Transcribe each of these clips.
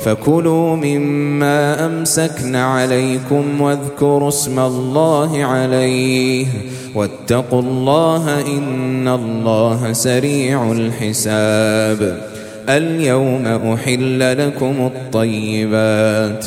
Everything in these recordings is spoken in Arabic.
فكلوا مما أمسكن عليكم واذكروا اسم الله عليه واتقوا الله إن الله سريع الحساب. اليوم أحل لكم الطيبات.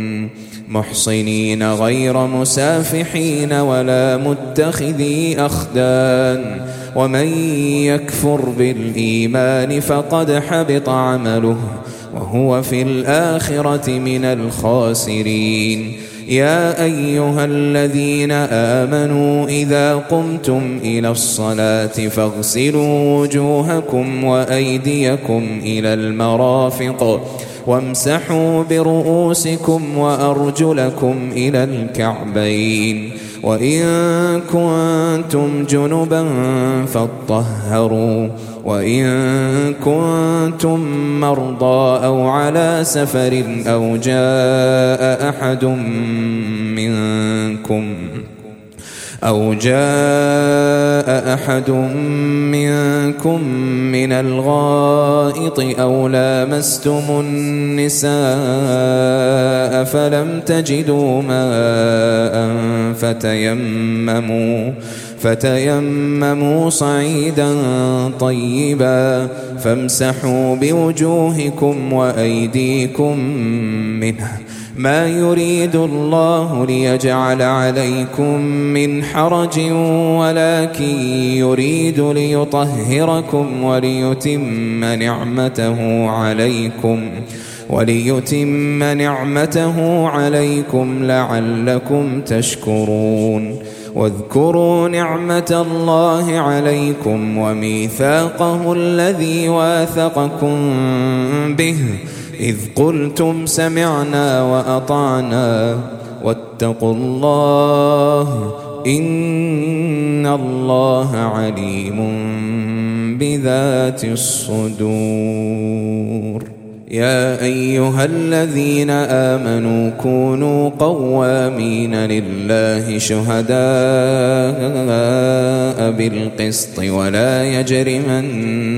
محصنين غير مسافحين ولا متخذي أخدان ومن يكفر بالإيمان فقد حبط عمله وهو في الآخرة من الخاسرين يا أيها الذين آمنوا إذا قمتم إلى الصلاة فاغسلوا وجوهكم وأيديكم إلى المرافق وامسحوا برؤوسكم وأرجلكم إلى الكعبين وإن كنتم جنبا فاطهروا وإن كنتم مرضى أو على سفر أو جاء أحد منكم أو جاء أحد منكم من الغائط أو لامستم النساء فلم تجدوا ماء فتيمموا فتيمموا صعيدا طيبا فامسحوا بوجوهكم وأيديكم منه ما يريد الله ليجعل عليكم من حرج ولكن يريد ليطهركم وليتم نعمته عليكم وليتم نعمته عليكم لعلكم تشكرون. واذكروا نعمة الله عليكم وميثاقه الذي واثقكم به. إذ قلتم سمعنا وأطعنا واتقوا الله إن الله عليم بذات الصدور. يا أيها الذين آمنوا كونوا قوامين لله شهداء بالقسط ولا يجرمنكم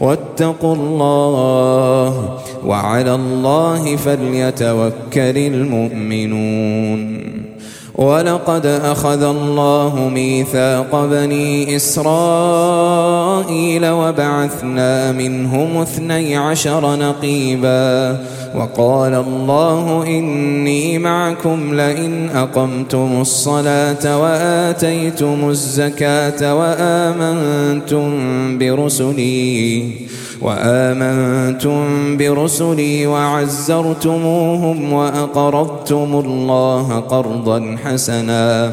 واتقوا الله وعلى الله فليتوكل المؤمنون. ولقد أخذ الله ميثاق بني إسرائيل وبعثنا منهم اثني عشر نقيبا. وقال الله إني معكم لئن أقمتم الصلاة وآتيتم الزكاة وآمنتم برسلي وآمنتم برسلي وعزرتموهم وأقرضتم الله قرضا حسنا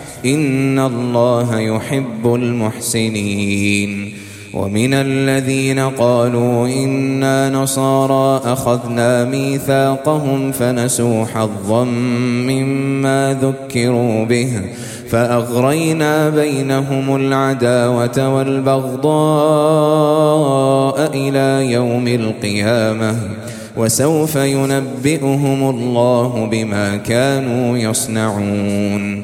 إن الله يحب المحسنين. ومن الذين قالوا إنا نصارى أخذنا ميثاقهم فنسوا حظا مما ذكروا به فأغرينا بينهم العداوة والبغضاء إلى يوم القيامة وسوف ينبئهم الله بما كانوا يصنعون.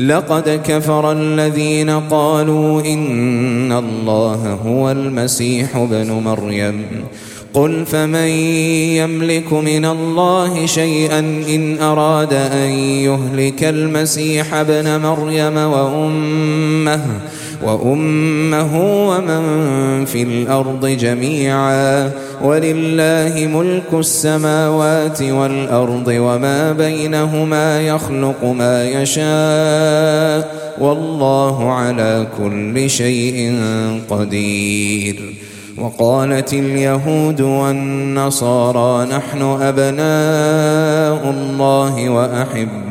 لقد كفر الذين قالوا إن الله هو المسيح ابن مريم. قل فمن يملك من الله شيئا إن أراد أن يهلك المسيح ابن مريم وأمه وأمه ومن في الأرض جميعا ولله ملك السماوات والأرض وما بينهما يخلق ما يشاء والله على كل شيء قدير. وقالت اليهود والنصارى نحن أبناء الله وأحباؤه.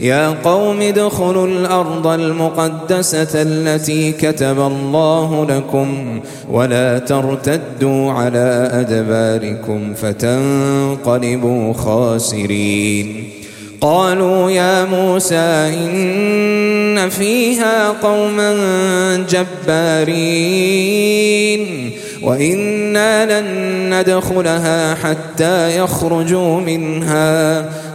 يا قوم ادخلوا الأرض المقدسة التي كتب الله لكم ولا ترتدوا على أدباركم فتنقلبوا خاسرين. قالوا يا موسى إن فيها قوما جبارين وإنا لن ندخلها حتى يخرجوا منها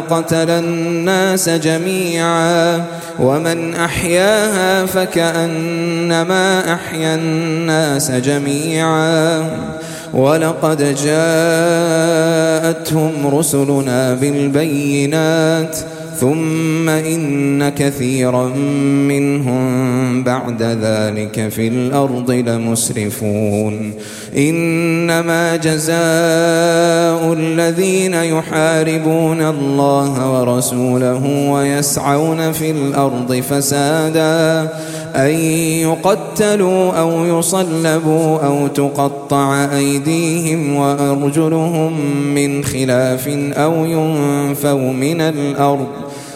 قتل الناس جميعا ومن أحياها فكأنما أحيا الناس جميعا ولقد جاءتهم رسلنا بالبينات ثم إن كثيرا منهم بعد ذلك في الأرض لمسرفون. إنما جزاء الذين يحاربون الله ورسوله ويسعون في الأرض فسادا أن يقتلوا أو يصلبوا أو تقطع أيديهم وأرجلهم من خلاف أو ينفوا من الأرض.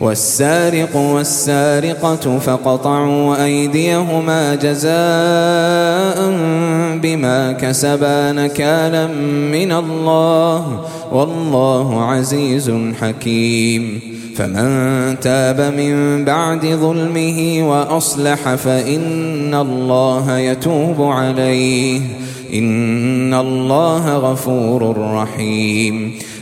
والسارق والسارقة فقطعوا أيديهما جزاء بما كسبا نكالا من الله والله عزيز حكيم. فمن تاب من بعد ظلمه وأصلح فإن الله يتوب عليه. إن الله غفور رحيم.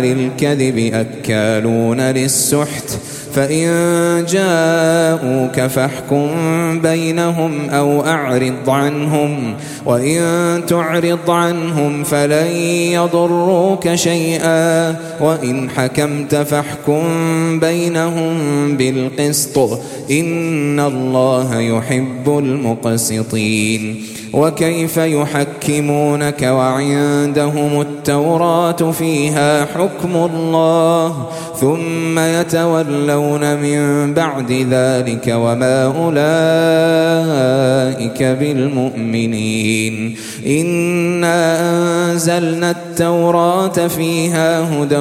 للكذب أكالون للسحت فإن جاءوك فاحكم بينهم أو أعرض عنهم وإن تعرض عنهم فلن يضروك شيئا وإن حكمت فاحكم بينهم بالقسط إن الله يحب المقسطين. وكيف يحكمونك وعندهم التوراة فيها حكم الله ثم يتولون من بعد ذلك وما أولئك بالمؤمنين. إنا أنزلنا التوراة فيها هدى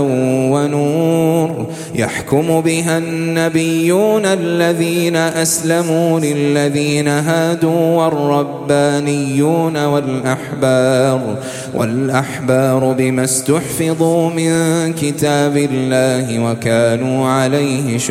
ونور يحكم بها النبيون الذين أسلموا للذين هادوا والربانيون والأحبار والأحبار بما استحفظوا من كتاب الله وكانوا عليه شهداء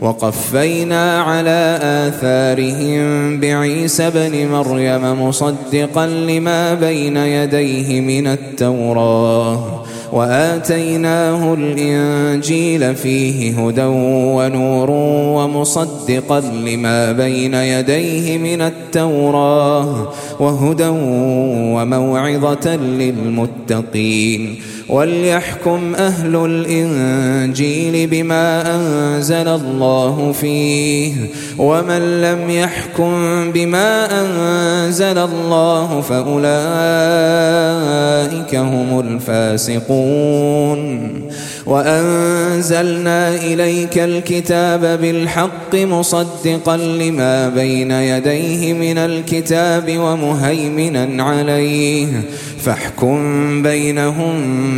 وقفينا على آثارهم بعيسى بن مريم مصدقا لما بين يديه من التوراة وآتيناه الإنجيل فيه هدى ونور ومصدقا لما بين يديه من التوراة وهدى وموعظة للمتقين. وليحكم أهل الإنجيل بما أنزل الله فيه ومن لم يحكم بما أنزل الله فأولئك هم الفاسقون وأنزلنا إليك الكتاب بالحق مصدقا لما بين يديه من الكتاب ومهيمنا عليه فاحكم بينهم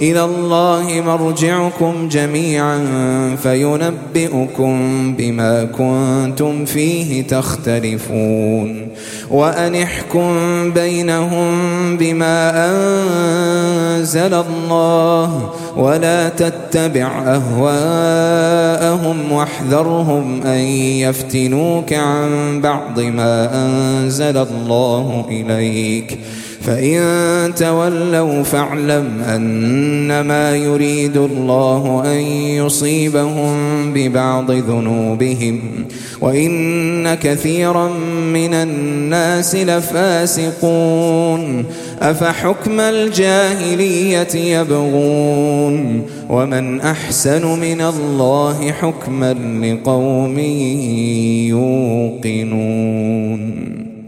إلى الله مرجعكم جميعا فينبئكم بما كنتم فيه تختلفون وأن احكم بينهم بما أنزل الله ولا تتبع أهواءهم واحذرهم أن يفتنوك عن بعض ما أنزل الله إليك فإن تولوا فاعلم أنما يريد الله أن يصيبهم ببعض ذنوبهم وإن كثيرا من الناس لفاسقون أفحكم الجاهلية يبغون ومن أحسن من الله حكما لقوم يوقنون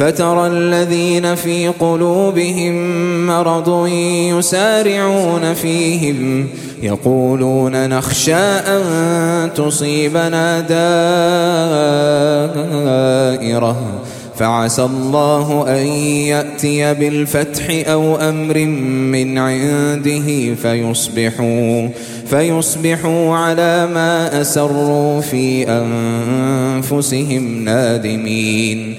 فترى الذين في قلوبهم مرض يسارعون فيهم يقولون نخشى أن تصيبنا دائرة فعسى الله أن يأتي بالفتح أو أمر من عنده فيصبحوا فيصبحوا على ما أسروا في أنفسهم نادمين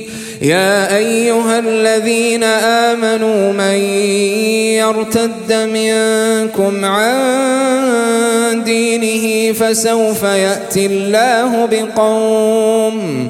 يا أيها الذين آمنوا من يرتد منكم عن دينه فسوف يأتي الله بقوم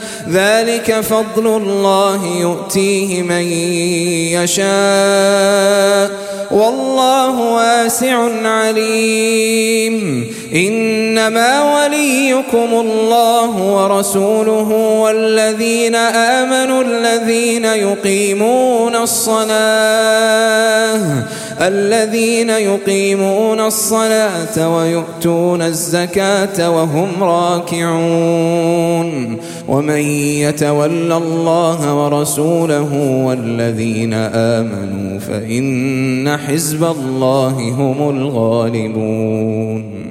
ذلك فضل الله يؤتيه من يشاء. والله واسع عليم. إنما وليكم الله ورسوله والذين آمنوا الذين يقيمون الصلاة. الذين يقيمون الصلاة ويؤتون الزكاة وهم راكعون. ومن يتول الله ورسوله والذين آمنوا فإن حزب الله هم الغالبون.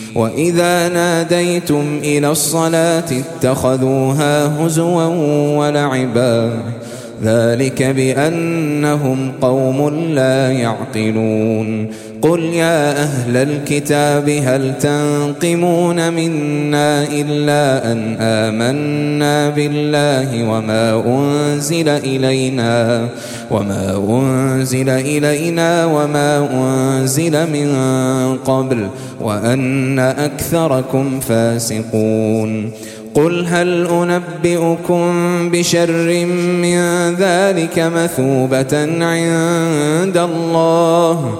وإذا ناديتم إلى الصلاة اتخذوها هزوا ولعبا. ذلك بأنهم قوم لا يعقلون. قل يا أهل الكتاب هل تنقمون منا إلا أن آمنا بالله وما أنزل إلينا وما أنزل إلينا وما أنزل من قبل وأن أكثركم فاسقون قل هل أنبئكم بشر من ذلك مثوبة عند الله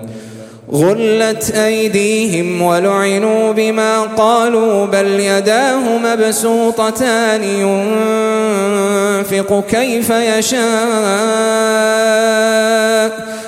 غلت أيديهم ولعنوا بما قالوا بل يداه مبسوطتان. ينفق كيف يشاء.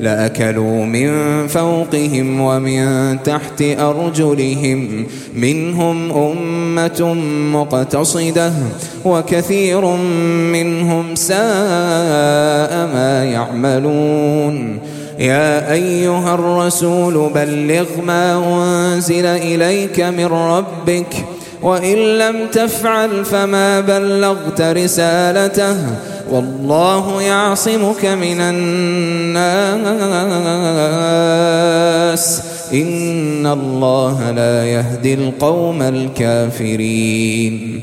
لأكلوا من فوقهم ومن تحت أرجلهم. منهم أمة مقتصدة وكثير منهم ساء ما يعملون. يا أيها الرسول بلغ ما أنزل إليك من ربك وإن لم تفعل فما بلغت رسالته والله يعصمك من الناس. إن الله لا يهدي القوم الكافرين.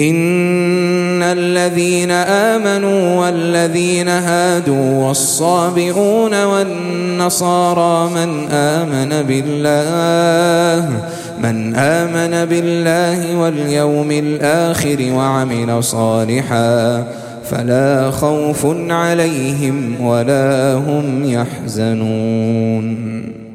إن الذين آمنوا والذين هادوا والصابئون والنصارى من آمن بالله من آمن بالله واليوم الآخر وعمل صالحا فلا خوف عليهم ولا هم يحزنون.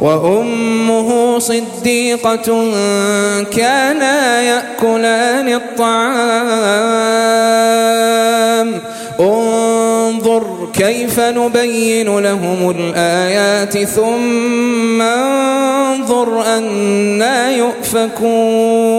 وأمه صديقة كانا يأكلان الطعام. انظر كيف نبين لهم الآيات ثم انظر أنا يؤفكون.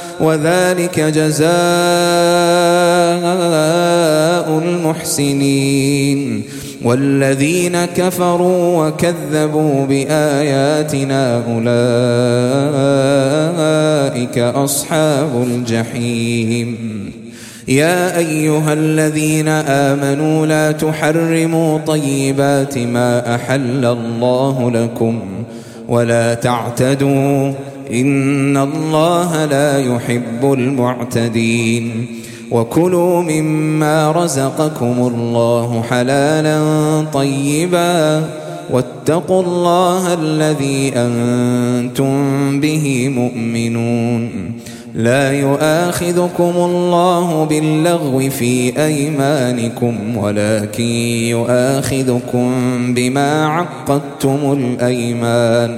وذلك جزاء المحسنين والذين كفروا وكذبوا بآياتنا أولئك أصحاب الجحيم. يا أيها الذين آمنوا لا تحرموا طيبات ما أحل الله لكم ولا تعتدوا إن الله لا يحب المعتدين. وكلوا مما رزقكم الله حلالا طيبا. واتقوا الله الذي أنتم به مؤمنون. لا يؤاخذكم الله باللغو في أيمانكم ولكن يؤاخذكم بما عقدتم الأيمان.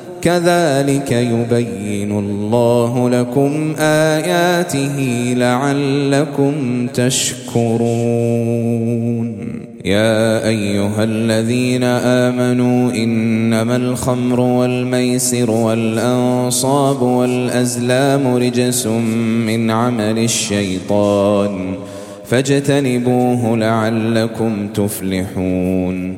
كذلك يبين الله لكم آياته لعلكم تشكرون. يا أيها الذين آمنوا إنما الخمر والميسر والأنصاب والأزلام رجس من عمل الشيطان فاجتنبوه لعلكم تفلحون.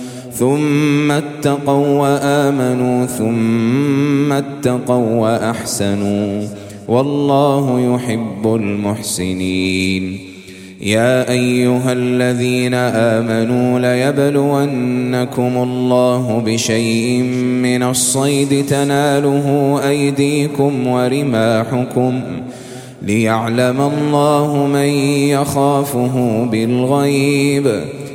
ثم اتقوا وآمنوا ثم اتقوا وأحسنوا والله يحب المحسنين. يا أيها الذين آمنوا ليبلونكم الله بشيء من الصيد تناله أيديكم ورماحكم ليعلم الله من يخافه بالغيب.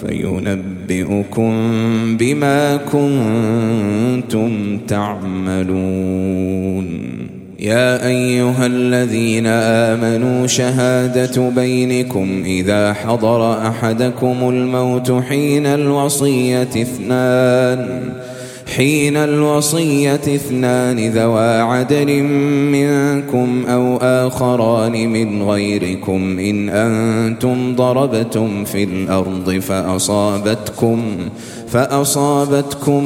فينبئكم بما كنتم تعملون. يا أيها الذين آمنوا شهادة بينكم إذا حضر أحدكم الموت حين الوصية اثنان. حين الوصية اثنان ذوا عدل منكم أو آخران من غيركم إن أنتم ضربتم في الأرض فأصابتكم فأصابتكم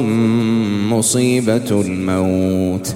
مصيبة الموت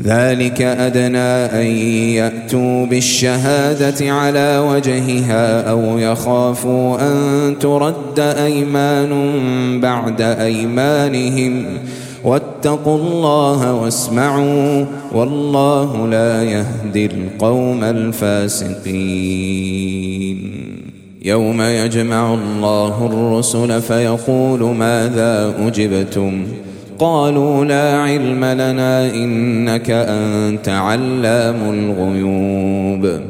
ذلك أدنى أن يأتوا بالشهادة على وجهها أو يخافوا أن ترد أيمان بعد أيمانهم واتقوا الله واسمعوا والله لا يهدي القوم الفاسقين يوم يجمع الله الرسل فيقول ماذا أجبتم ؟ قالوا لا علم لنا إنك أنت علام الغيوب.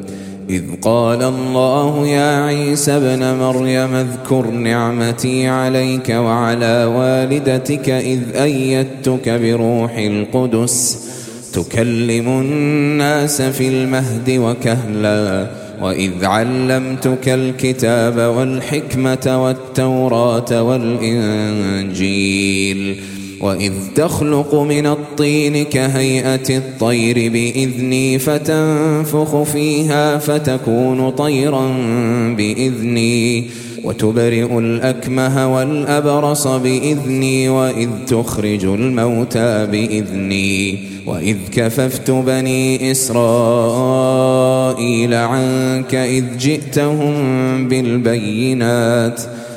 إذ قال الله يا عيسى ابن مريم اذكر نعمتي عليك وعلى والدتك إذ أيدتك بروح القدس. تكلم الناس في المهد وكهلا. وإذ علمتك الكتاب والحكمة والتوراة والإنجيل. وإذ تخلق من الطين كهيئة الطير بإذني فتنفخ فيها فتكون طيرا بإذني وتبرئ الأكمه والأبرص بإذني وإذ تخرج الموتى بإذني وإذ كففت بني إسرائيل عنك إذ جئتهم بالبينات ۖ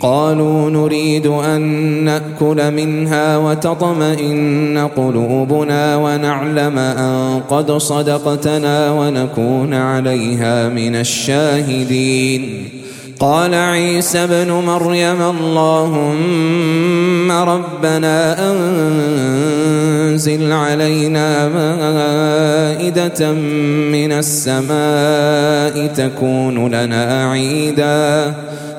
قالوا نريد أن نأكل منها وتطمئن قلوبنا ونعلم أن قد صدقتنا ونكون عليها من الشاهدين. قال عيسى ابن مريم اللهم ربنا أنزل علينا مائدة من السماء تكون لنا عيداً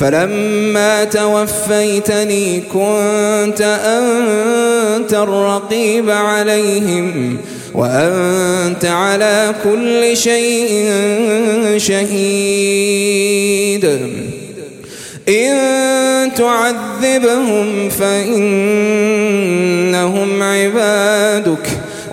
فلما توفيتني كنت أنت الرقيب عليهم وأنت على كل شيء شهيد. إن تعذبهم فإنهم عبادك.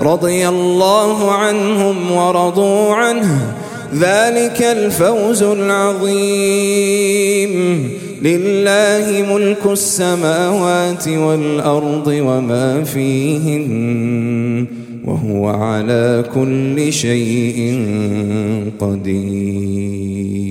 رضي الله عنهم ورضوا عنه. ذلك الفوز العظيم. لله ملك السماوات والأرض وما فيهن وهو على كل شيء قدير.